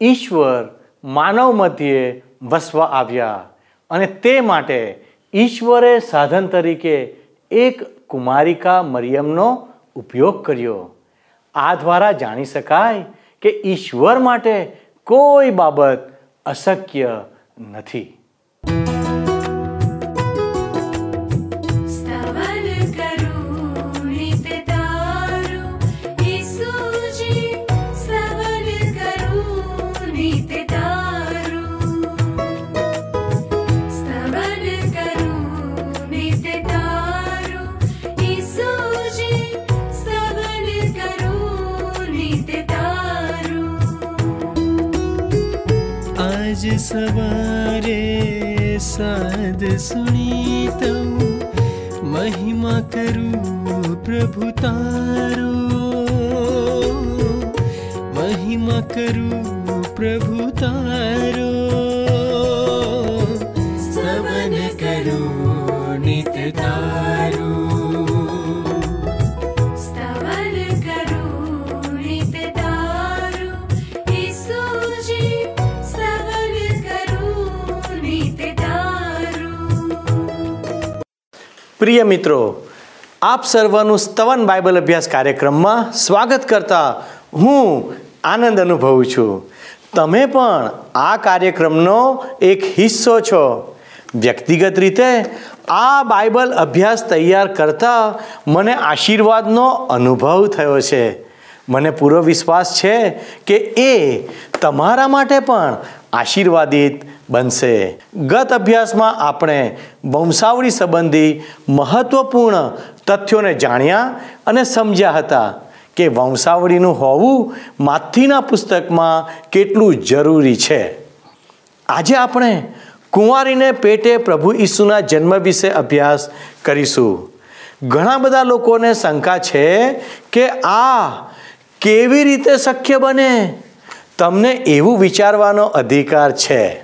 ઈશ્વર માનવ મધ્યે વસવા આવ્યા અને તે માટે ઈશ્વરે સાધન તરીકે એક કુમારિકા મરિયમનો ઉપયોગ કર્યો. આ દ્વારા જાણી શકાય કે ઈશ્વર માટે કોઈ બાબત અશક્ય નથી. सवारे साध सुनीत महिमा करु प्रभुतारो महिमा करु प्रभुतारो तार। सम પ્રિય મિત્રો, આપ સર્વનું સ્તવન બાઇબલ અભ્યાસ કાર્યક્રમમાં સ્વાગત કરતા હું આનંદ અનુભવું છું. તમે પણ આ કાર્યક્રમનો એક હિસ્સો છો. વ્યક્તિગત રીતે આ બાઇબલ અભ્યાસ તૈયાર કરતા મને આશીર્વાદનો અનુભવ થયો છે. મને પૂરો વિશ્વાસ છે કે એ તમારા માટે પણ આશીર્વાદિત બનશે. ગત અભ્યાસમાં આપણે વંશાવળી સંબંધી મહત્વપૂર્ણ તથ્યોને જાણ્યા અને સમજ્યા હતા કે વંશાવળીનું હોવું માથીના પુસ્તકમાં કેટલું જરૂરી છે. આજે આપણે કુંવારીને પેટે પ્રભુ ઈસુના જન્મ વિશે અભ્યાસ કરીશું. ઘણા બધા લોકોને શંકા છે કે આ કેવી રીતે શક્ય બને? તમને એવું વિચારવાનો અધિકાર છે?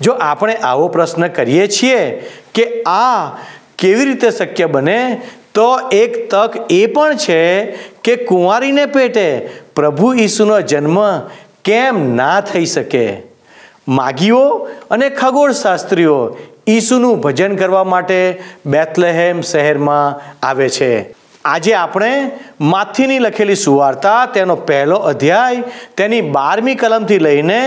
જો આપણે આવો પ્રશ્ન કરીએ છીએ કે આ કેવી રીતે શક્ય બને, તો એક તક એ પણ છે કે કુંવારીને પેટે પ્રભુ ઈસુનો જન્મ કેમ ના થઈ શકે? માગીઓ અને ખગોળશાસ્ત્રીઓ ઈસુનું ભજન કરવા માટે બેથલેહેમ શહેરમાં આવે છે. આજે આપણે માથીની લખેલી સુવાર્તા, તેનો પહેલો અધ્યાય, તેની બારમી કલમથી લઈને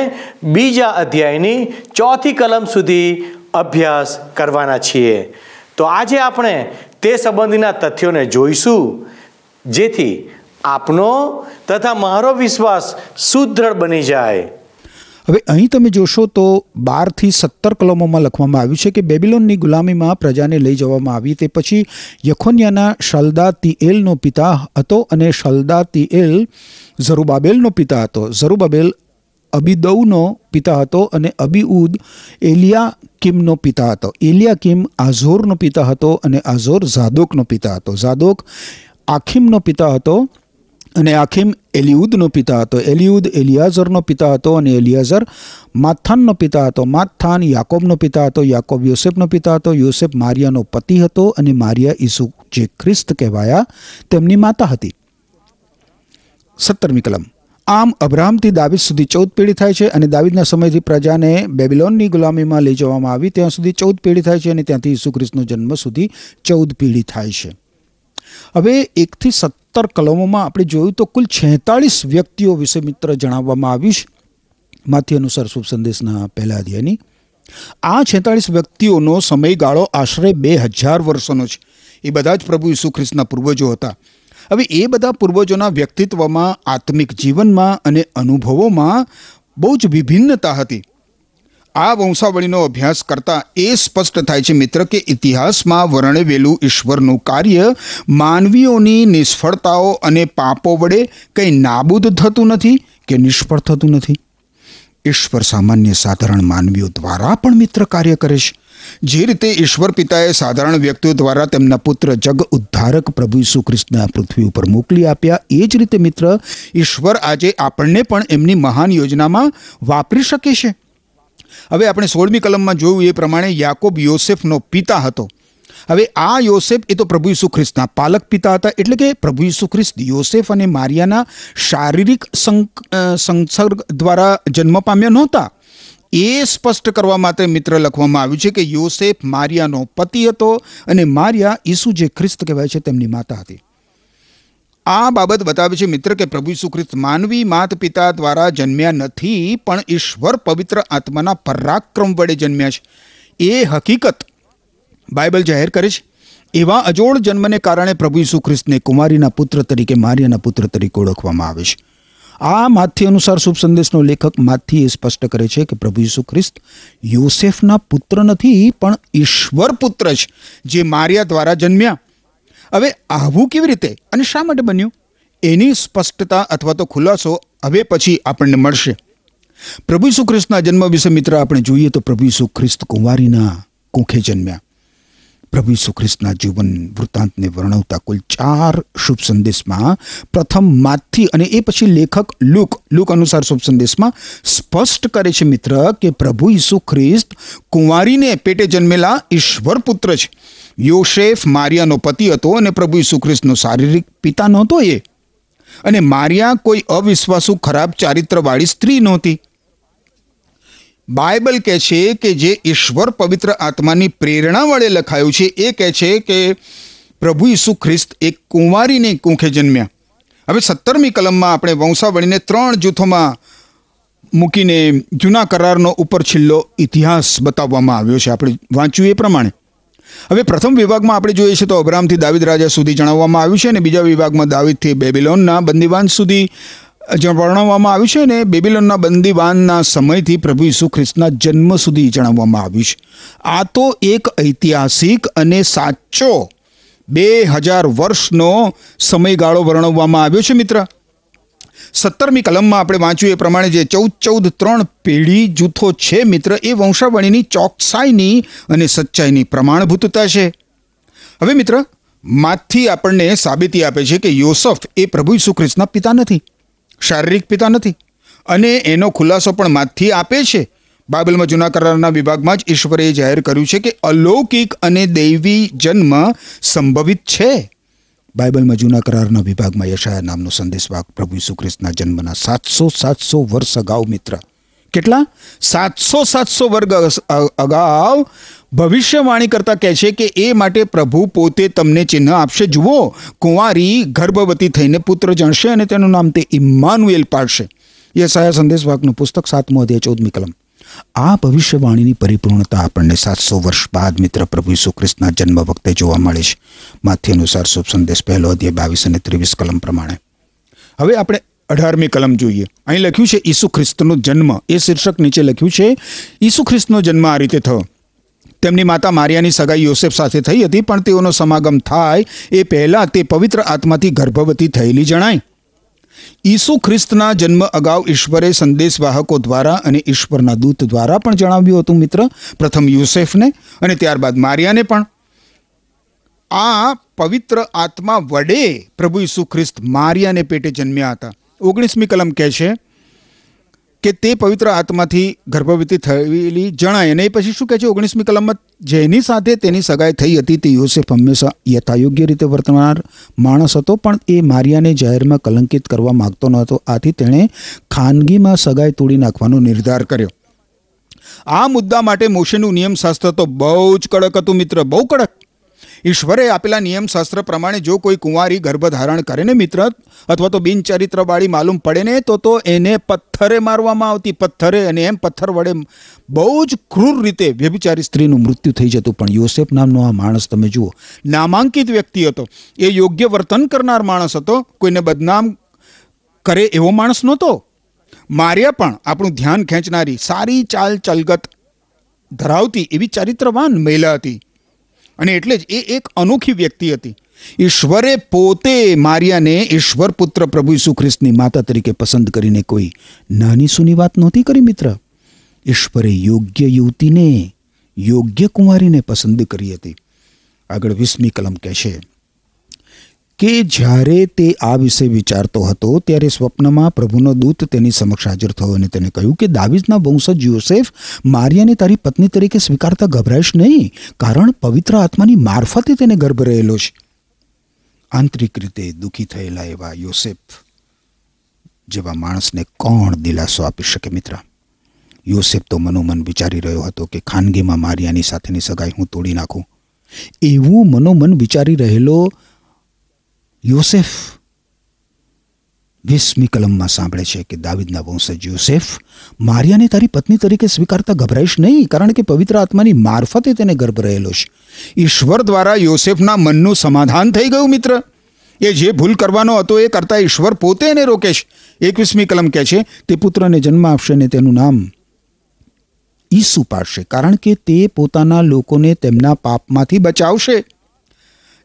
બીજા અધ્યાયની ચોથી કલમ સુધી અભ્યાસ કરવાના છીએ. તો આજે આપણે તે સંબંધીના તથ્યોને જોઈશું, જેથી આપનો તથા મારો વિશ્વાસ સુદૃઢ બની જાય. હવે અહીં તમે જોશો તો બારથી સત્તર કલમોમાં લખવામાં આવ્યું છે કે બેબિલોનની ગુલામીમાં પ્રજાને લઈ જવામાં આવી તે પછી યખોન્યાના શલદા તિએલનો પિતા હતો અને શલદા તિએલ ઝરુબાબેલનો પિતા હતો. ઝરુબાબેલ અબીદૌનો પિતા હતો અને અબીઉદ એલિયા કિમનો પિતા હતો. એલિયા કિમ આઝોરનો પિતા હતો અને આઝોર ઝાદોકનો પિતા હતો. ઝાદોક આખિમનો પિતા હતો અને આખીમ એલિયુદનો પિતા હતો. એલિયુદ એલિયાઝરનો પિતા હતો અને એલિયાઝર માથાનનો પિતા હતો. માથાન યાકોબનો પિતા હતો, યાકોબ યોસેફનો પિતા હતો, યોસેફ મારિયાનો પતિ હતો અને મારિયા ઈસુ જે ખ્રિસ્ત કહેવાયા તેમની માતા હતી. સત્તરમી કલમ. આમ અબ્રાહમથી દાવિદ સુધી ચૌદ પેઢી થાય છે અને દાવિદના સમયથી પ્રજાને બેબિલોનની ગુલામીમાં લઈ જવામાં આવી, ત્યાં સુધી ચૌદ પેઢી થાય છે અને ત્યાંથી ઈસુ ખ્રિસ્તનો જન્મ સુધી ચૌદ પેઢી થાય છે. હવે એકથી સત્તર કલમોમાં આપણે જોયું તો કુલ છેતાળીસ વ્યક્તિઓ વિશે મિત્ર જણાવવામાં આવ્યું છે. માથી અનુસાર શુભ સંદેશના પહેલા અધ્યાયની. આ છેતાળીસ વ્યક્તિઓનો સમયગાળો આશરે બે હજાર વર્ષોનો છે. એ બધા જ પ્રભુ ઈસુ ખ્રિસ્તના પૂર્વજો હતા. હવે એ બધા પૂર્વજોના વ્યક્તિત્વમાં, આત્મિક જીવનમાં અને અનુભવોમાં બહુ જ વિભિન્નતા હતી. આ વંશાવળીનો અભ્યાસ કરતા એ સ્પષ્ટ થાય છે મિત્ર કે ઇતિહાસમાં વર્ણવેલું ઈશ્વરનું કાર્ય માનવીઓની નિષ્ફળતાઓ અને પાપો વડે કંઈ નાબૂદ થતું નથી કે નિષ્ફળ થતું નથી? ઈશ્વર સામાન્ય સાધારણ માનવીઓ દ્વારા પણ મિત્ર કાર્ય કરે છે. જે રીતે ઈશ્વર પિતાએ સાધારણ વ્યક્તિઓ દ્વારા તેમના પુત્ર જગ ઉદ્ધારક પ્રભુ ઈસુ ખ્રિસ્તને પૃથ્વી ઉપર મોકલી આપ્યા, એ જ રીતે મિત્ર, ઈશ્વર આજે આપણને પણ એમની મહાન યોજનામાં વાપરી શકે છે. હવે આપણે સોળમી કલમમાં જોયું એ પ્રમાણે યાકોબ યોસેફનો પિતા હતો. હવે આ યોસેફ એ તો પ્રભુ ઈસુ ખ્રિસ્તના પાલક પિતા હતા, એટલે કે પ્રભુ ઈસુ ખ્રિસ્ત યોસેફ અને મારિયાના શારીરિક સંસર્ગ દ્વારા જન્મ પામ્યા નહોતા. એ સ્પષ્ટ કરવા માટે મિત્ર લખવામાં આવ્યું છે કે યોસેફ મારિયાનો પતિ હતો અને મારિયા ઈસુ જે ખ્રિસ્ત કહેવાય છે, તેમની માતા હતી. આ બાબત બતાવે છે મિત્ર કે પ્રભુ સુખ્રિસ્ત માનવી માત પિતા દ્વારા જન્મ્યા નથી, પણ ઈશ્વર પવિત્ર આત્માના પરાક્રમ વડે જન્મ્યા છે. એ હકીકત બાઇબલ જાહેર કરે છે. એવા અજોડ જન્મને કારણે પ્રભુ સુખ્રિસ્તને કુમારીના પુત્ર તરીકે, મારિયાના પુત્ર તરીકે ઓળખવામાં આવે છે. આ માથી અનુસાર શુભ સંદેશનો લેખક માથી એ સ્પષ્ટ કરે છે કે પ્રભુ ઈસુ ખ્રિસ્ત યોસેફના પુત્ર નથી, પણ ઈશ્વર પુત્ર છે, જે મારિયા દ્વારા જન્મ્યા. હવે આવું કેવી રીતે? અને શા માટે બન્યું? એની સ્પષ્ટતા અથવા તો ખુલાસો હવે પછી આપણને મળશે. પ્રભુ ઈસુ ખ્રિસ્તના જન્મ વિશે મિત્ર, આપણે જોઈએ તો પ્રભુ ઈસુ ખ્રિસ્ત કુંવારીના કુંખે જન્મ્યા. પ્રભુ ઈસુ ખ્રિસ્તના જીવન વૃત્તાંતને વર્ણવતા કુલ ચાર શુભ સંદેશમાં પ્રથમ માથી અને એ પછી લેખક લુક લુક અનુસાર શુભ સંદેશમાં સ્પષ્ટ કરે છે મિત્ર કે પ્રભુ ઈસુ ખ્રિસ્ત કુંવારીને પેટે જન્મેલા ઈશ્વર પુત્ર છે. યોશેફ મારિયાનો પતિ હતો અને પ્રભુ ઈસુ ખ્રિસ્તનો શારીરિક પિતા નહોતો એ. અને મારિયા કોઈ અવિશ્વાસુ ખરાબ ચારિત્રવાળી સ્ત્રી નહોતી. બાઇબલ કહે છે કે જે ઈશ્વર પવિત્ર આત્માની પ્રેરણા વડે લખાયું છે, એ કહે છે કે પ્રભુ ઈસુ ખ્રિસ્ત એક કુંવારીને કુંખે જન્મ્યા. હવે સત્તરમી કલમમાં આપણે વંશાવળીને ત્રણ જૂથોમાં મૂકીને જૂના કરારનો ઉપર છેલ્લો ઇતિહાસ બતાવવામાં આવ્યો છે. આપણે વાંચ્યું એ પ્રમાણે. હવે પ્રથમ વિભાગમાં આપણે જોઈએ છીએ તો અબ્રામથી દાવિદ રાજા સુધી જણાવવામાં આવ્યું છે અને બીજા વિભાગમાં દાવિદથી બેબિલોનના બંદીવાન સુધી વર્ણવવામાં આવ્યું છે અને બેબિલોનના બંદીવાનના સમયથી પ્રભુ ઈસુ ખ્રિસ્તના જન્મ સુધી જણાવવામાં આવ્યું છે. આ તો એક ઐતિહાસિક અને સાચો બે હજાર વર્ષનો સમયગાળો વર્ણવવામાં આવ્યો છે મિત્ર. સત્તરમી કલમમાં આપણે વાંચ્યું એ પ્રમાણે જે ચૌદ ચૌદ, ત્રણ પેઢી જૂથો છે મિત્ર, એ વંશાવળીની ચોકસાઈની અને સચ્ચાઈની પ્રમાણભૂતતા છે. હવે મિત્ર માથી આપણને સાબિતી આપે છે કે યોસફ એ પ્રભુ ઈસુ પિતા નથી, શારીરિક પિતા નથી, અને એનો ખુલાસો પણ માથી આપે છે. બાઇબલમાં જૂના કરારના વિભાગમાં જ ઈશ્વરે જાહેર કર્યું છે કે અલૌકિક અને દૈવી જન્મ સંભવિત છે. બાઇબલમાં જૂના કરારના વિભાગમાં યશાયા નામનો સંદેશવાક પ્રભુ ઈસુ જન્મના સાતસો સાતસો વર્ષ અગાઉ, મિત્ર. કેટલા? સાતસો સાતસો વર્ગ અગાઉ ભવિષ્યવાણી કરતા કહે છે કે એ માટે પ્રભુ પોતે તમને ચિહ્ન આપશે. જુઓ, કુંવારી ગર્ભવતી થઈને પુત્ર જણશે અને તેનું નામ તે ઇમ્માનુએલ પાડશે. યશાયા સંદેશવાકનું પુસ્તક સાતમો અધ્યાય, ચૌદમી કલમ. આ ભવિષ્યવાણીની પરિપૂર્ણતા આપણને સાતસો વર્ષ બાદ મિત્ર પ્રભુ ઈસુ જન્મ વખતે જોવા મળે છે. માથી અનુસાર શુભ સંદેશ પહેલો અધ્યાય બાવીસ અને ત્રેવીસ કલમ પ્રમાણે. હવે આપણે અઢારમી કલમ જોઈએ. અહીં લખ્યું છે ઈસુ ખ્રિસ્તનો જન્મ. એ શીર્ષક નીચે લખ્યું છે, ઈસુ ખ્રિસ્તનો જન્મ આ રીતે થયો. તેમની માતા મારિયાની સગાઈ યોસેફ સાથે થઈ હતી, પણ તેઓનો સમાગમ થાય એ પહેલાં તે પવિત્ર આત્માથી ગર્ભવતી થયેલી જણાય. ઈસુ ખ્રિસ્તના જન્મ અગાઉ ઈશ્વરે સંદેશવાહકો દ્વારા અને ઈશ્વરના દૂત દ્વારા પણ જણાવ્યું હતું, મિત્ર. પ્રથમ યુસેફને અને ત્યારબાદ મારિયાને પણ. આ પવિત્ર આત્મા વડે પ્રભુ ઈસુ ખ્રિસ્ત મારિયાને પેટે જન્મ્યા હતા. ઓગણીસમી કલમ કહે છે કે તે પવિત્ર આત્માથી ગર્ભવતી થયેલી જણાય. અને પછી શું કહે છે? ઓગણીસમી કલમમાં જેની સાથે તેની સગાઈ થઈ હતી તે યોસેફ હંમેશા યથાયોગ્ય રીતે વર્તનાર માણસ હતો, પણ એ મારિયાને જાહેરમાં કલંકિત કરવા માંગતો ન હતો. આથી તેણે ખાનગીમાં સગાઈ તોડી નાખવાનો નિર્ધાર કર્યો. આ મુદ્દા માટે મોશેનું નિયમશાસ્ત્ર તો બહુ જ કડક હતું મિત્ર, બહુ કડક. ઈશ્વરે આપેલા નિયમશાસ્ત્ર પ્રમાણે જો કોઈ કુંવારી ગર્ભધારણ કરે ને મિત્ર, અથવા તો બિનચરિત્રવાળી માલુમ પડે ને, તો તો એને પથ્થરે મારવામાં આવતી, પથ્થરે અને એમ પથ્થર વડે બહુ જ ક્રૂર રીતે વ્યભિચારી સ્ત્રીનું મૃત્યુ થઈ જતું. પણ યોસેફ નામનો આ માણસ, તમે જુઓ, નામાંકિત વ્યક્તિ હતો. એ યોગ્ય વર્તન કરનાર માણસ હતો. કોઈને બદનામ કરે એવો માણસ નહોતો. માર્યા પણ, આપણું ધ્યાન ખેંચનારી સારી ચાલ ચલગત ધરાવતી એવી ચારિત્રવાન મહિલા હતી. અને એટલે જ એ એક અનોખી વ્યક્તિ હતી. ઈશ્વરે પોતે મારિયાને ઈશ્વર પુત્ર પ્રભુ ઈસુ ખ્રિસ્તની માતા તરીકે પસંદ કરીને કોઈ નાની સૂની વાત નહોતી કરી, મિત્ર? ઈશ્વરે યોગ્ય યુવતીને, યોગ્ય કુંવારીને પસંદ કરી હતી. આગળ વીસમી કલમ કહે છે કે જ્યારે તે આ વિશે વિચારતો હતો, ત્યારે સ્વપ્નમાં પ્રભુનો દૂત તેની સમક્ષ હાજર થયો અને તેને કહ્યું કે દાવીદના વંશજ યોસેફ, મારિયાને તારી પત્ની તરીકે સ્વીકારતા ગભરાઈશ નહીં, કારણ પવિત્ર આત્માની મારફતે તેને ગર્ભ રહેલો છે. આંતરિક રીતે દુઃખી થયેલા એવા યોસેફ જેવા માણસને કોણ દિલાસો આપી શકે મિત્ર? યોસેફ તો મનોમન વિચારી રહ્યો હતો કે ખાનગીમાં મારિયાની સાથેની સગાઈ હું તોડી નાખું. એવું મનોમન વિચારી રહેલો યોસેફ. વીસમી કલમમાં સાંભળે છે કે દાવિદના વંશજ યોસેફ, મારિયાને તારી પત્ની તરીકે સ્વીકારતા ગભરાઈશ નહીં, કારણ કે પવિત્ર આત્માની મારફતે તેને ગર્ભ રહેલો છે. ઈશ્વર દ્વારા યોસેફના મનનું સમાધાન થઈ ગયું, મિત્ર. એ જે ભૂલ કરવાનો હતો એ કરતા ઈશ્વર પોતે એને રોકે છે. એકવીસમી કલમ કહે છે, તે પુત્રને જન્મ આપશે ને તેનું નામ ઈસુ પાડશે, કારણ કે તે પોતાના લોકોને તેમના પાપમાંથી બચાવશે.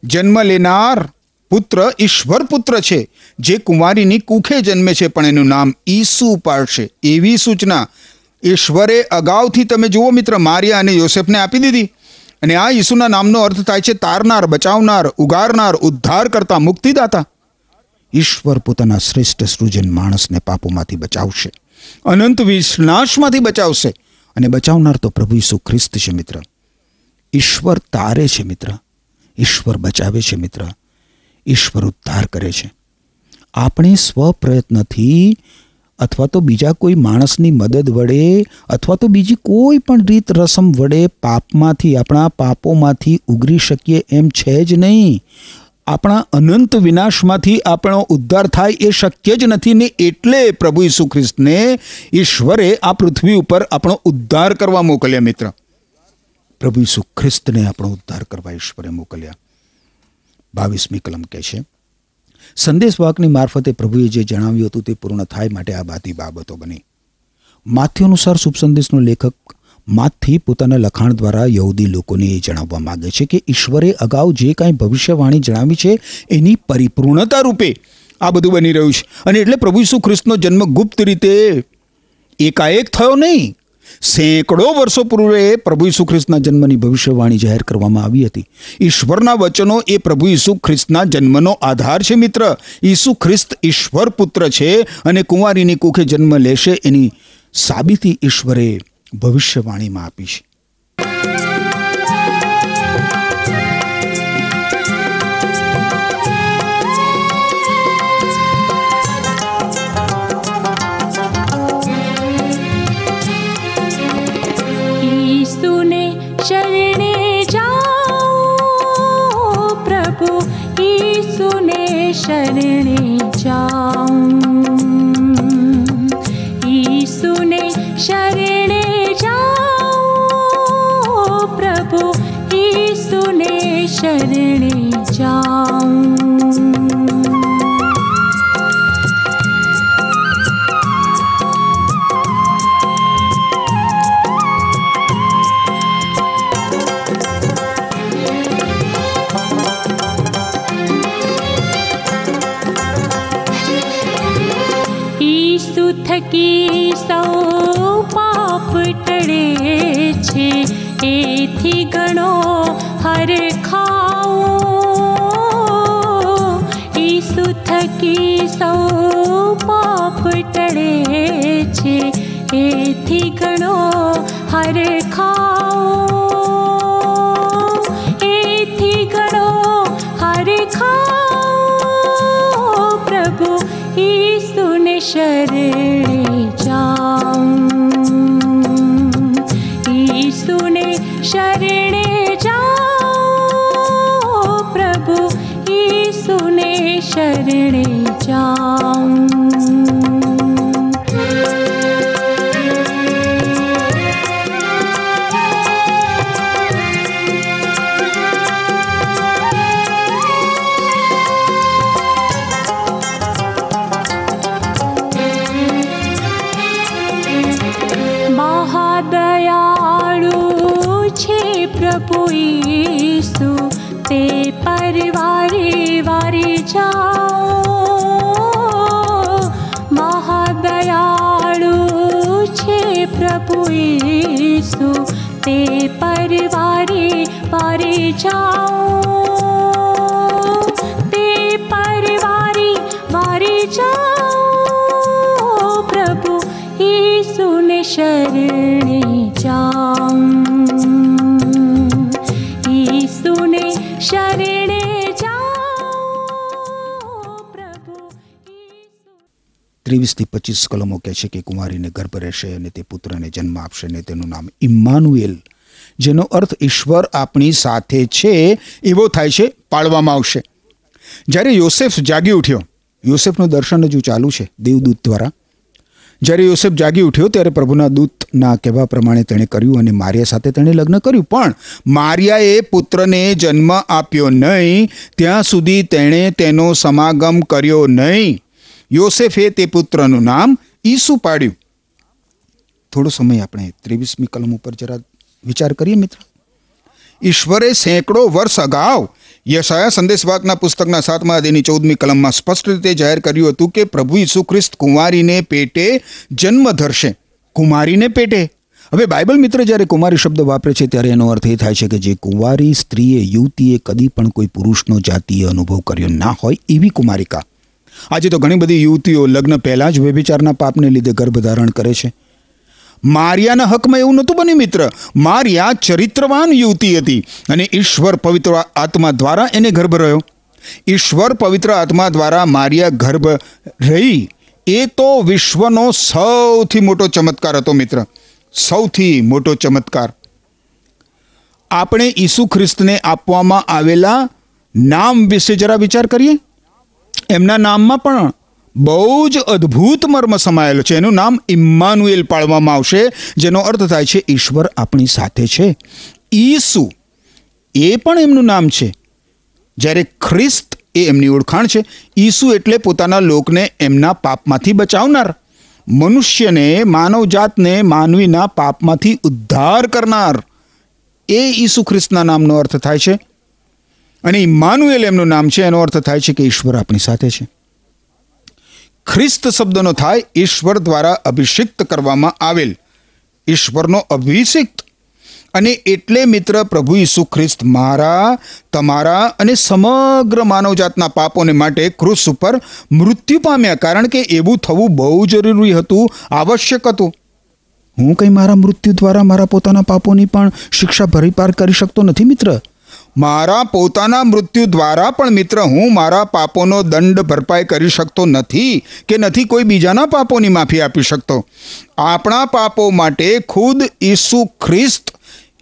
જન્મ લેનાર પુત્ર ઈશ્વર પુત્ર છે, જે કુંવારીની કુખે જન્મે છે, પણ એનું નામ ઈસુ પાડશે. એવી સૂચના ઈશ્વરે અગાઉથી તમે જુઓ મિત્ર, મારિયા અને યોસેફને આપી દીધી. અને આ ઈસુના નામનો અર્થ થાય છે, તારનાર, બચાવનાર, ઉગારનાર ઉદ્ધાર કરતા મુક્તિદાતા. ઈશ્વર પોતાના શ્રેષ્ઠ સૃજન માણસને પાપોમાંથી બચાવશે, અનંત વિનાશમાંથી બચાવશે. અને બચાવનાર તો પ્રભુ ઈસુ ખ્રિસ્ત છે મિત્ર. ઈશ્વર તારે છે મિત્ર. ઈશ્વર બચાવે છે મિત્ર. ઈશ્વર ઉદ્ધાર કરે છે. આપણે સ્વપ્રયત્નથી અથવા તો બીજા કોઈ માણસની મદદ વડે અથવા તો બીજી કોઈ પણ રીત રસમ વડે પાપમાંથી, આપણા પાપોમાંથી ઉગરી શકીએ એમ છે જ નહીં. આપણા અનંત વિનાશમાંથી આપણો ઉદ્ધાર થાય એ શક્ય જ નથી ને એટલે પ્રભુ ઈસુ ખ્રિસ્તને ઈશ્વરે આ પૃથ્વી ઉપર આપણો ઉદ્ધાર કરવા મોકલ્યા મિત્ર. પ્રભુ ઈસુ ખ્રિસ્તને આપણો ઉદ્ધાર કરવા ઈશ્વરે મોકલ્યા. બાવીસમી કલમ કહે છે. સંદેશવાહકની મારફતે પ્રભુએ જે જણાવ્યું હતું તે પૂર્ણ થાય માટે આ બાતી બાબતો બની. માથ્યુ અનુસાર શુભ સંદેશનો લેખક માથી પોતાના લખાણ દ્વારા યહૂદી લોકોને એ જણાવવા માગે છે કે ઈશ્વરે અગાઉ જે કાંઈ ભવિષ્યવાણી જણાવી છે એની પરિપૂર્ણતા રૂપે આ બધું બની રહ્યું છે. અને એટલે પ્રભુ ઈસુ ખ્રિસ્તનો જન્મ ગુપ્ત રીતે એકાએક થયો નહીં. સેંકડો વર્ષો પૂર્વે પ્રભુ ઈસુ ખ્રિસ્તના જન્મની ભવિષ્યવાણી જાહેર કરવામાં આવી હતી. ઈશ્વરના વચનો એ પ્રભુ ઈસુ ખ્રિસ્તના જન્મનો આધાર છે, મિત્ર. ઈસુ ખ્રિસ્ત ઈશ્વર પુત્ર છે અને કુંવારીની કુખે જન્મ લેશે એની સાબિતી ઈશ્વરે ભવિષ્યવાણીમાં આપી છે. शरणे ईसुने शरणे जा प्रभु ईसुने शरणे जा જાઓ પ્રભુ ઈસુને શરણે જામ ઈસુને શરણે ત્રેવીસથી પચીસ કલમો કહે છે કે કુંવારીને ગર્ભ રહેશે અને તે પુત્રને જન્મ આપશે અને તેનું નામ ઇમ્માનુએલ, જેનો અર્થ ઈશ્વર આપણી સાથે છે, એવો થાય છે, પાળવામાં આવશે. જ્યારે યોસેફ જાગી ઉઠ્યો યોસેફનું દર્શન હજુ ચાલુ છે દેવદૂત દ્વારા. જ્યારે યોસેફ જાગી ઉઠ્યો ત્યારે પ્રભુના દૂતના કહેવા પ્રમાણે તેણે કર્યું અને મારિયા સાથે તેણે લગ્ન કર્યું. પણ મારિયાએ પુત્રને જન્મ આપ્યો નહીં, ત્યાં સુધી તેણે તેનો સમાગમ કર્યો નહીં. યોસેફે તે પુત્રનું નામ ઈસુ પાડ્યું. થોડો સમય આપણે ત્રેવીસમી કલમ ઉપર જરા વિચાર કરીએ મિત્ર. ઈશ્વરે સેંકડો વર્ષ અગાઉ યશાયા સંદેશવાકના પુસ્તકના સાતમા અધ્યયની ચૌદમી કલમમાં સ્પષ્ટ રીતે જાહેર કર્યું હતું કે પ્રભુ ઈસુ ખ્રિસ્ત કુંવારીને પેટે જન્મ ધરશે. કુમારીને પેટે. હવે બાઇબલ મિત્ર જ્યારે કુમારી શબ્દ વાપરે છે ત્યારે એનો અર્થ એ થાય છે કે જે કુંવારી સ્ત્રીએ યુવતીએ કદી પણ કોઈ પુરુષનો જાતીય અનુભવ કર્યો ના હોય એવી કુમારિકા આજે તો ઘણી બધી યુવતીઓ લગ્ન પહેલાં જ વ્યભિચારના પાપને લીધે ગર્ભધારણ કરે છે. મારિયાના હકમાં એવું નહોતું બન્યું, મિત્ર. મારિયા ચરિત્રવાન યુવતી હતી અને ઈશ્વર પવિત્ર આત્મા દ્વારા એને ગર્ભ રહ્યો. ઈશ્વર પવિત્ર આત્મા દ્વારા મારિયા ગર્ભ રહી. એ તો વિશ્વનો સૌથી મોટો ચમત્કાર હતો, મિત્ર. સૌથી મોટો ચમત્કાર. આપણે ઈસુ ખ્રિસ્તને આપવામાં આવેલા નામ વિશે જરા વિચાર કરીએ. એમના નામમાં પણ બહુ જ અદ્ભુત મર્મ સમાયેલો છે. એનું નામ ઇમ્માનુએલ પાડવામાં આવશે, જેનો અર્થ થાય છે, ઈશ્વર આપણી સાથે છે. ઈસુ એ પણ એમનું નામ છે. જ્યારે ખ્રિસ્ત એ એમની ઓળખાણ છે. ઈસુ એટલે પોતાના લોકને એમના પાપમાંથી બચાવનાર. મનુષ્યને, માનવજાતને માનવીના પાપમાંથી ઉદ્ધાર કરનાર. એ ઈસુ ખ્રિસ્તના નામનો અર્થ થાય છે. અને ઇમાનુએલ એમનું નામ છે. એનો અર્થ થાય છે કે ઈશ્વર આપણી સાથે છે. ખ્રિસ્ત શબ્દનો થાય ઈશ્વર દ્વારા અભિષિક્ત કરવામાં આવેલ. ઈશ્વરનો અભિષિક્ત. અને એટલે મિત્ર પ્રભુ ઈસુ ખ્રિસ્ત મારા, તમારા અને સમગ્ર માનવજાતના પાપોને માટે ક્રુસ ઉપર મૃત્યુ પામ્યા કારણ કે એવું થવું બહુ જરૂરી હતું, આવશ્યક હતું. હું કંઈ મારા મૃત્યુ દ્વારા મારા પોતાના પાપોની પણ શિક્ષા ભરીપાર કરી શકતો નથી મિત્ર? મારા પોતાના મૃત્યુ દ્વારા પણ મિત્ર, હું મારા પાપોનો દંડ ભરપાઈ કરી શકતો નથી કે નથી કોઈ બીજાના પાપોની માફી આપી શકતો. આપણા પાપો માટે ખુદ ઈસુ ખ્રિસ્ત,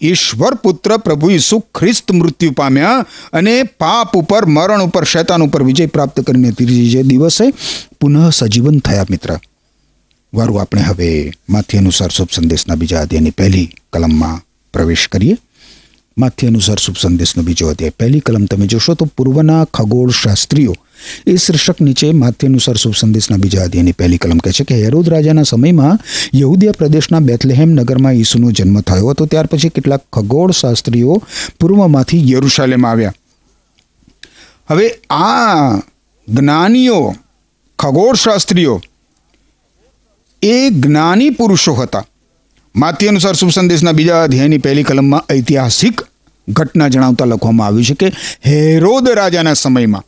ઈશ્વર પુત્ર પ્રભુ ઈસુ ખ્રિસ્ત મૃત્યુ પામ્યા અને પાપ ઉપર, મરણ ઉપર, શૈતાન ઉપર વિજય પ્રાપ્ત કરીને ત્રીજે દિવસે પુનઃ સજીવન થયા મિત્ર. વારું આપણે હવે માથી અનુસાર શુભ સંદેશના બીજા અધ્યાયની પહેલી કલમમાં પ્રવેશ કરીએ. માથી અનુસાર શુભ સંદેશનો બીજો અધ્યાય. પહેલી કલમ તમે જોશો તો પૂર્વના ખગોળ શાસ્ત્રીઓ એ શીર્ષક નીચે માથ્ય અનુસાર શુભ સંદેશના બીજા અધ્યાયની પહેલી કલમ કહે છે કે હેરોદ રાજાના સમયમાં યહૂદિયા પ્રદેશના બેથલેહેમ નગરમાં ઈસુનો જન્મ થયો હતો. ત્યાર પછી કેટલાક ખગોળ શાસ્ત્રીઓ પૂર્વમાંથી યરુશાલેમ આવ્યા. હવે આ જ્ઞાનીઓ, ખગોળશાસ્ત્રીઓ એ જ્ઞાની પુરુષો હતા. માથી અનુસાર શુભ સંદેશના બીજા અધ્યાયની પહેલી કલમમાં ઐતિહાસિક ઘટના જણાવતા લખવામાં આવ્યું છે કે હેરોદ રાજાના સમયમાં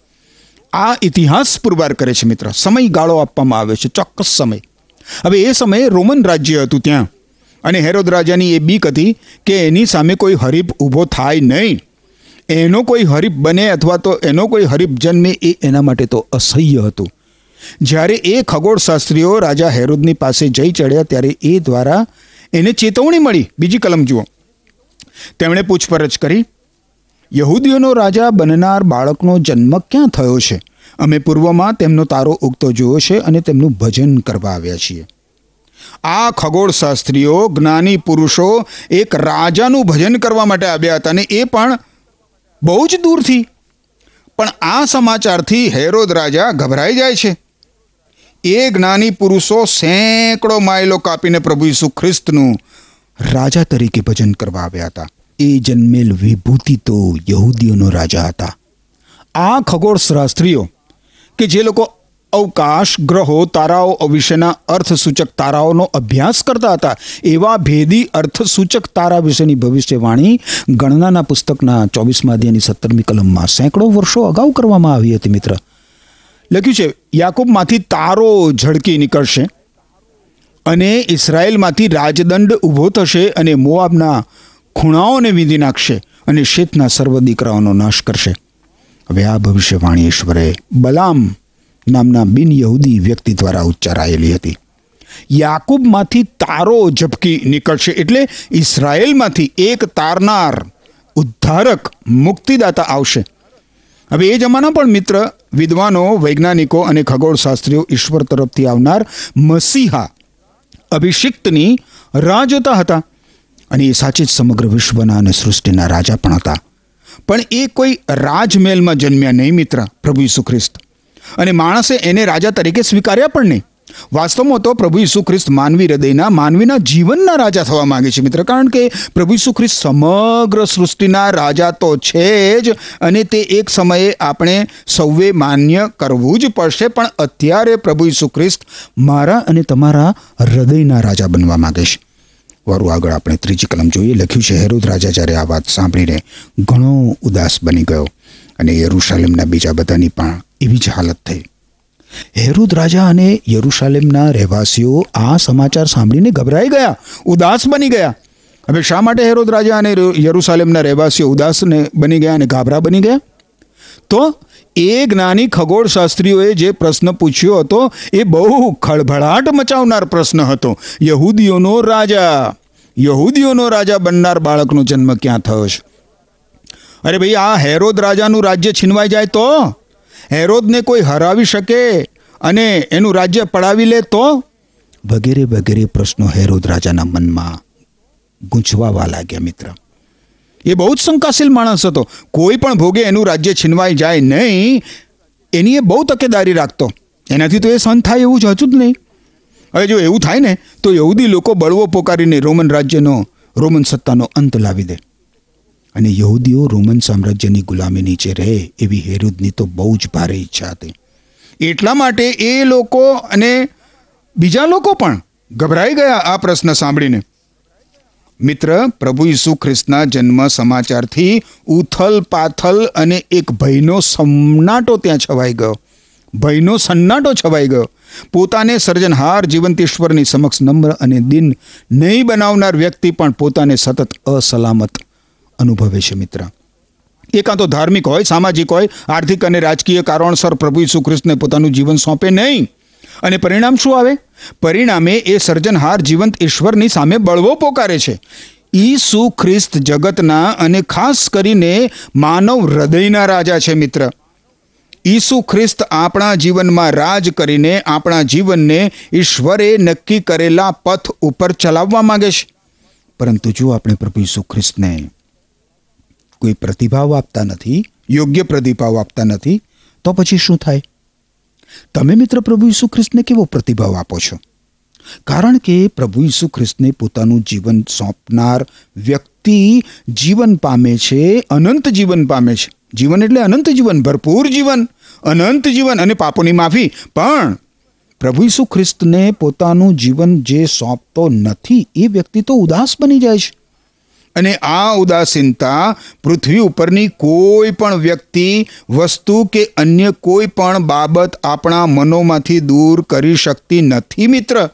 આ ઇતિહાસ પુરવાર કરે છે મિત્ર. સમયગાળો આપવામાં આવે છે, ચોક્કસ સમય. હવે એ સમયે રોમન રાજ્ય હતું ત્યાં અને હેરોદ રાજાની એ બીક હતી કે એની સામે કોઈ હરીફ ઊભો થાય નહીં. એનો કોઈ હરીફ બને અથવા તો એનો કોઈ હરીફ જન્મે એ એના માટે તો અસહ્ય હતું. જ્યારે એ ખગોળશાસ્ત્રીઓ રાજા હેરોદની પાસે જઈ ચડ્યા ત્યારે એ દ્વારા એને ચેતવણી મળી. બીજી કલમ જુઓ. તેમણે પૂછપરછ કરી, યહૂદીઓનો રાજા બનનાર બાળકનો જન્મ ક્યાં થયો છે? અમે પૂર્વમાં તેમનો તારો ઉગતો જોયો છે અને તેમનું ભજન કરવા આવ્યા છીએ. આ ખગોળશાસ્ત્રીઓ, જ્ઞાની પુરુષો એક રાજાનું ભજન કરવા માટે આવ્યા હતા અને એ પણ બહુ જ દૂરથી. પણ આ સમાચારથી હેરોદ રાજા ગભરાઈ જાય છે. એ જ્ઞાની પુરુષો સેંકડો માઇલો કાપીને પ્રભુ ઈસુ ખ્રિસ્તનું રાજા તરીકે ભજન કરવા આવ્યા હતા. એ જન્મેલ વિભૂતિ તો યહૂદીઓનો રાજા હતા. આ ખગોળશાસ્ત્રીઓ કે જે લોકો અવકાશ ગ્રહો, તારાઓ વિશેના અર્થસૂચક તારાઓનો અભ્યાસ કરતા હતા, એવા ભેદી અર્થસૂચક તારા વિશેની ભવિષ્યવાણી ગણનાના પુસ્તકના ચોવીસમાં અધ્યાયની સત્તરમી કલમમાં સેંકડો વર્ષો અગાઉ કરવામાં આવી હતી મિત્ર. લખ્યું છે, યાકૂબમાંથી તારો ઝળકી નીકળશે અને ઇસરાયેલમાંથી રાજદંડ ઊભો થશે અને મોઆબના ખૂણાઓને વીંધી નાખશે અને શેતના સર્વ દીકરાઓનો નાશ કરશે. હવે આ ભવિષ્યવાણી ઈશ્વરે બલામ નામના બિન યહૂદી વ્યક્તિ દ્વારા ઉચ્ચારાયેલી હતી. યાકૂબમાંથી તારો ઝપકી નીકળશે એટલે ઇસરાયેલમાંથી એક તારનાર ઉદ્ધારક મુક્તિદાતા આવશે. હવે એ જમાના પણ મિત્ર, વિદ્વાનો, વૈજ્ઞાનિકો અને ખગોળશાસ્ત્રીઓ ઈશ્વર તરફથી આવનાર મસીહા અભિષિક્તની રાહ જોતા હતા અને એ સાચે જ સમગ્ર વિશ્વના અને સૃષ્ટિના રાજા પણ હતા. પણ એ કોઈ રાજમહેલમાં જન્મ્યા નહીં મિત્ર, પ્રભુ ઈસુ ખ્રિસ્ત. અને માણસે એને રાજા તરીકે સ્વીકાર્યા પણ નહીં. વાસ્તવમાં તો પ્રભુ ઈસુ ખ્રિસ્ત માનવી હૃદયના, માનવીના જીવનના રાજા થવા માગે છે મિત્ર. કારણ કે પ્રભુ ઈસુ ખ્રિસ્ત સમગ્ર સૃષ્ટિના રાજા તો છે જ અને તે એક સમયે આપણે સૌએ માન્ય કરવું જ પડશે. પણ અત્યારે પ્રભુ ઈસુ ખ્રિસ્ત મારા અને તમારા હૃદયના રાજા બનવા માગે છે. વારું આગળ આપણે ત્રીજી કલમ જોઈએ. લખ્યું છે, હેરુદ રાજા જ્યારે આ વાત સાંભળીને ઘણો ઉદાસ બની ગયો અને યરુશાલેમના બીજા બધાની પણ એવી જ હાલત થઈ. હેરુદ રાજા અને યરુશાલેમના રહેવાસીઓ આ સમાચાર સાંભળીને ગભરાઈ ગયા. ઉદાસ બની ગયા. હવે શા માટે હેરોદ રાજા અને યરુશાલેમના રહેવાસીઓ ઉદાસને બની ગયા અને ગાભરા બની ગયા? તો એ જ્ઞાની ખગોળશાસ્ત્રીઓએ જે પ્રશ્ન પૂછ્યો હતો, એ બહુ ખળભળાટ મચાવનાર પ્રશ્ન હતો. યહૂદીઓનો રાજા યહૂદીઓનો રાજા બનનાર બાળકનો જન્મ ક્યાં થયો છે? અરે ભાઈ, આ હેરોદ રાજાનું રાજ્ય છીનવાઈ જાય તો? હેરોદને કોઈ હરાવી શકે અને એનું રાજ્ય પડાવી લે તો? વગેરે વગેરે પ્રશ્નો હેરોદ રાજાના મનમાં ગૂંચવાવા લાગ્યા મિત્ર. એ બહુ જ શંકાશીલ માણસ હતો. કોઈ પણ ભોગે એનું રાજ્ય છીનવાઈ જાય નહીં. એની એ બહુ તકેદારી રાખતો. એનાથી તો એ સહન થાય એવું જ હતું જ નહીં. હવે જો એવું થાય ને, તો યહૂદી લોકો બળવો પોકારીને રોમન રાજ્યનો, રોમન સત્તાનો અંત લાવી દે. અને યહૂદીઓ રોમન સામ્રાજ્યની ગુલામી નીચે રહે એવી હેરુદની તો બહુ જ ભારે ઈચ્છા હતી. એટલા માટે એ લોકો અને બીજા લોકો પણ ગભરાઈ ગયા આ પ્રશ્ન સાંભળીને. મિત્ર, પ્રભુ ઈસુ ખ્રિસ્તના જન્મ સમાચારથી ઉથલ પાથલ અને એક ભયનો સન્નાટો ત્યાં છવાઈ ગયો. ભયનો સન્નાટો છવાઈ ગયો. પોતાને સર્જનહાર જીવંત ઈશ્વરની સમક્ષ નમ્ર અને દિન નહીં બનાવનાર વ્યક્તિ પણ પોતાને સતત અસલામત અનુભવે છે, મિત્ર. એ કાં તો ધાર્મિક હોય, સામાજિક હોય, આર્થિક અને રાજકીય કારણસર પ્રભુ ઈસુ ખ્રિસ્તને પોતાનું જીવન સોંપે નહીં. અને પરિણામ શું આવે? પરિણામે એ સર્જનહાર જીવંત ઈશ્વરની સામે બળવો પોકારે છે. ઈસુ ખ્રિસ્ત જગતના અને ખાસ કરીને માનવ હૃદયના રાજા છે, મિત્ર. ઈસુ ખ્રિસ્ત આપણા જીવનમાં રાજ કરીને આપણા જીવનને ઈશ્વરે નક્કી કરેલા પથ ઉપર ચલાવવા માગે છે. પરંતુ જો આપણે પ્રભુ ઈસુ ખ્રિસ્તને કોઈ પ્રતિભાવ આપતા નથી, યોગ્ય પ્રતિભાવ આપતા નથી, તો પછી શું થાય? તમે મિત્ર પ્રભુ ઈસુ ખ્રિસ્તને કેવો પ્રતિભાવ આપો છો? કારણ કે પ્રભુ ઈસુ ખ્રિસ્તને પોતાનું જીવન સોંપનાર વ્યક્તિ જીવન પામે છે, અનંત જીવન પામે છે. જીવન એટલે અનંત જીવન, ભરપૂર જીવન, અનંત જીવન અને પાપોની માફી. પણ પ્રભુ ઈસુ ખ્રિસ્તને પોતાનું જીવન જે સોંપતો નથી, એ વ્યક્તિ તો ઉદાસ બની જાય છે. અને આ ઉદાસીનતા પૃથ્વી ઉપરની કોઈ પણ વ્યક્તિ, વસ્તુ કે અન્ય કોઈ પણ બાબત આપણા મનોમાંથી દૂર કરી શકતી નથી, મિત્ર.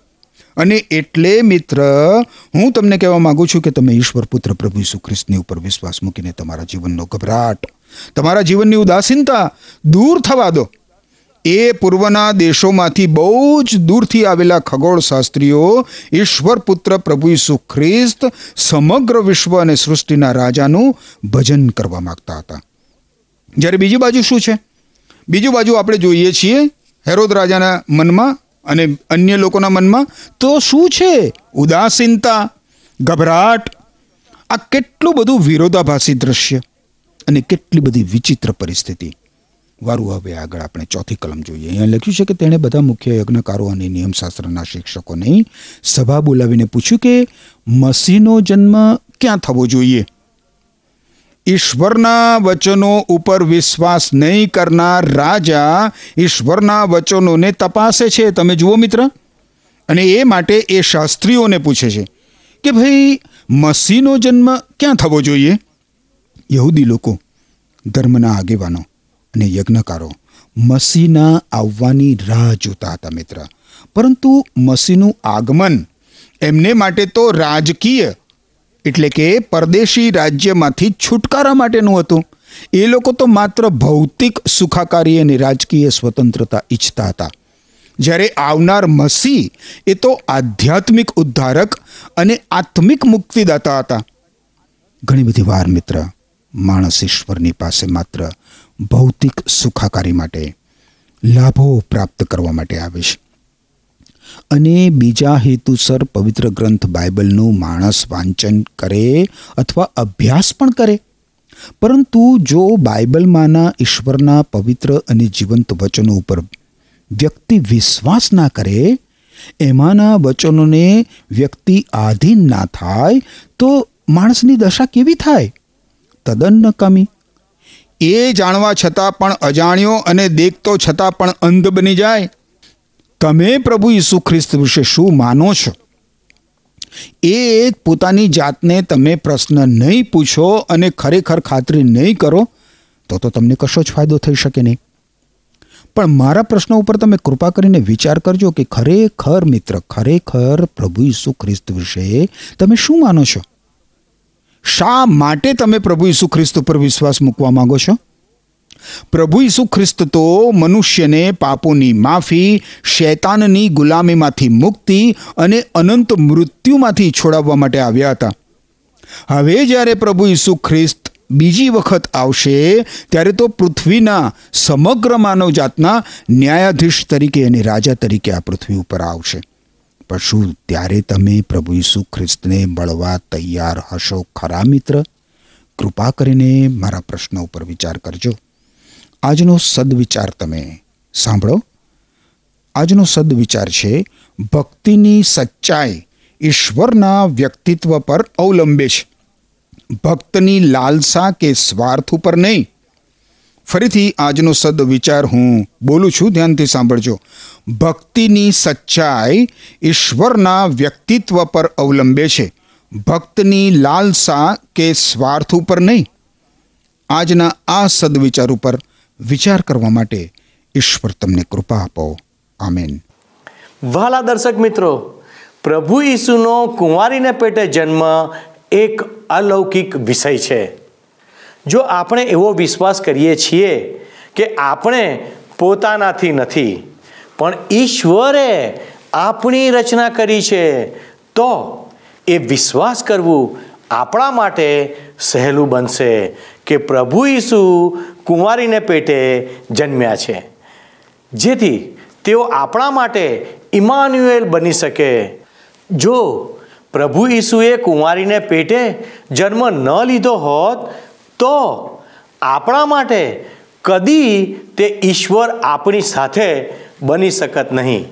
અને એટલે, મિત્ર, હું તમને કહેવા માગું છું કે તમે ઈશ્વર પુત્ર પ્રભુ ઈસુ ઉપર વિશ્વાસ મૂકીને તમારા જીવનનો ગભરાટ, તમારા જીવનની ઉદાસીનતા દૂર થવા દો. એ પૂર્વના દેશોમાંથી બહુ જ દૂરથી આવેલા ખગોળશાસ્ત્રીઓ ઈશ્વરપુત્ર પ્રભુ ઈસુ ખ્રિસ્ત સમગ્ર વિશ્વ અને સૃષ્ટિના રાજાનું ભજન કરવા માગતા હતા. જ્યારે બીજી બાજુ શું છે? બીજી બાજુ આપણે જોઈએ છીએ હેરોદ રાજાના મનમાં અને અન્ય લોકોના મનમાં તો શું છે? ઉદાસીનતા, ગભરાટ, આ કેટલું બધું વિરોધાભાસી દ્રશ્ય અને કેટલી બધી વિચિત્ર પરિસ્થિતિ. વારું હવે આગળ આપણે ચોથી કલમ જોઈએ. અહીંયા લખ્યું છે કે તેણે બધા મુખ્ય યજ્ઞકારો અને નિયમશાસ્ત્રના શિક્ષકોને સભા બોલાવીને પૂછ્યું કે મસીનો જન્મ ક્યાં થવો જોઈએ? ઈશ્વરના વચનો ઉપર વિશ્વાસ નહીં કરનાર રાજા ઈશ્વરના વચનોને તપાસે છે. તમે જુઓ મિત્ર. અને એ માટે એ શાસ્ત્રીઓને પૂછે છે કે ભાઈ મસીનો જન્મ ક્યાં થવો જોઈએ? યહૂદી લોકો, ધર્મના આગેવાનો અને યજ્ઞકારો. મસીના આવવાની રાહ જોતા હતા મિત્ર. પરંતુ મસીનું આગમન એમને માટે તો રાજકીય, એટલે કે પરદેશી રાજ્યમાંથી છુટકારા માટેનું હતું. એ લોકો તો માત્ર ભૌતિક સુખાકારી અને રાજકીય સ્વતંત્રતા ઈચ્છતા હતા. જ્યારે આવનાર મસી એ તો આધ્યાત્મિક ઉદ્ધારક અને આત્મિક મુક્તિદાતા હતા. ઘણી બધી વાર મિત્ર, માણસ ઈશ્વરની પાસે માત્ર ભૌતિક સુખાકારી માટે લાભો પ્રાપ્ત કરવા માટે આવે છે અને બીજા હેતુસર પવિત્ર ગ્રંથ બાઇબલનું માણસ વાંચન કરે અથવા અભ્યાસ પણ કરે. પરંતુ જો બાઇબલમાંના ઈશ્વરના પવિત્ર અને જીવંત વચનો ઉપર વ્યક્તિ વિશ્વાસ ના કરે, એમાંના વચનોને વ્યક્તિ આધીન ના થાય, તો માણસની દશા કેવી થાય? તદ્દન નકામી. એ જાણવા છતાં પણ અજાણ્યો અને દેખતો છતાં પણ અંધ બની જાય. તમે પ્રભુ ઈસુ ખ્રિસ્ત વિશે શું માનો છો? એ પોતાની જાતને તમે પ્રશ્ન નહીં પૂછો અને ખરેખર ખાતરી નહીં કરો, તો તો તમને કશો જ ફાયદો થઈ શકે નહીં. પણ મારા પ્રશ્ન ઉપર તમે કૃપા કરીને વિચાર કરજો કે ખરેખર મિત્ર, ખરેખર પ્રભુ ઈસુ ખ્રિસ્ત વિશે તમે શું માનો છો? શા માટે તમે પ્રભુ ઈસુ ખ્રિસ્ત ઉપર વિશ્વાસ મૂકવા માંગો છો? પ્રભુ ઈસુ ખ્રિસ્ત તો મનુષ્યને પાપોની માફી, શૈતાનની ગુલામીમાંથી મુક્તિ અને અનંત મૃત્યુમાંથી છોડાવવા માટે આવ્યા હતા. હવે જ્યારે પ્રભુ ઈસુ ખ્રિસ્ત બીજી વખત આવશે, ત્યારે તો પૃથ્વીના સમગ્ર માનવજાતના ન્યાયાધીશ તરીકે અને રાજા તરીકે આ પૃથ્વી ઉપર આવશે. પણ શું ત્યારે તમે પ્રભુ ઈસુ ખ્રિસ્તને મળવા તૈયાર હશો, ખરા મિત્ર? કૃપા કરીને મારા પ્રશ્નો ઉપર વિચાર કરજો. આજનો સદવિચાર તમે સાંભળો. આજનો સદવિચાર છે, ભક્તિની સચ્ચાઈ ઈશ્વરના વ્યક્તિત્વ પર અવલંબે છે. ભક્તની લાલસા કે સ્વાર્થ ઉપર નહીં ફરીથી આજનો સદવિચાર હું બોલું છું. ધ્યાનથી સાંભળજો. ભક્તિની સચ્ચાઈ ઈશ્વરના વ્યક્તિત્વ પર અવલંબે છે. ભક્તની લાલસા કે સ્વાર્થ ઉપર નહીં. આજના આ સદવિચાર ઉપર વિચાર કરવા માટે ઈશ્વર તમને કૃપા આપો. આમેન. વાલા દર્શક મિત્રો, પ્રભુ ઈસુનો કુંવારીને પેટે જન્મ એક અલૌકિક વિષય છે. જો આપણે એવો વિશ્વાસ કરીએ છીએ કે આપણે પોતાનાથી નથી, પણ ઈશ્વરે આપણી રચના કરી છે, તો એ વિશ્વાસ કરવું આપણા માટે સહેલું બનશે કે પ્રભુ ઈસુ કુંવારીને પેટે જન્મ્યા છે. જેથી તેઓ આપણા માટે ઇમાન્યુએલ બની શકે. જો પ્રભુ ઈસુએ કુંવારીને પેટે જન્મ ન લીધો હોત તો આપણા માટે કદી તે ઈશ્વર આપણી સાથે બની શકત નહીં.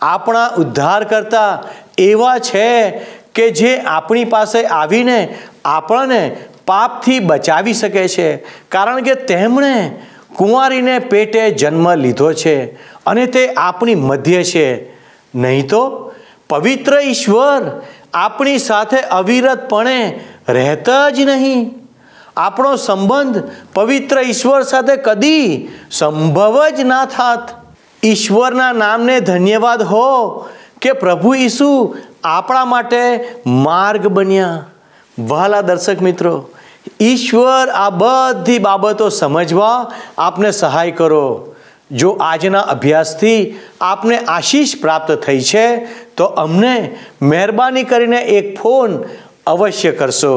આપણા ઉદ્ધાર કરતા એવા છે કે જે આપણી પાસે આવીને આપણને પાપથી બચાવી શકે છે. કારણ કે તેમણે કુંવારીને પેટે જન્મ લીધો છે અને તે આપણી મધ્ય છે. નહીં તો પવિત્ર ઈશ્વર આપણી સાથે અવિરતપણે રહેતા જ નહીં. આપણો સંબંધ પવિત્ર ઈશ્વર સાથે કદી સંભવ જ ના થાત. ઈશ્વરના નામને ધન્યવાદ હો કે પ્રભુ ઈસુ આપણા માટે માર્ગ બન્યા. વહાલા દર્શક મિત્રો, ઈશ્વર આ બધી બાબતો સમજવા આપને સહાય કરો. જો આજના અભ્યાસથી આપને આશીષ પ્રાપ્ત થઈ છે, તો અમને મહેરબાની કરીને એક ફોન અવશ્ય કરશો.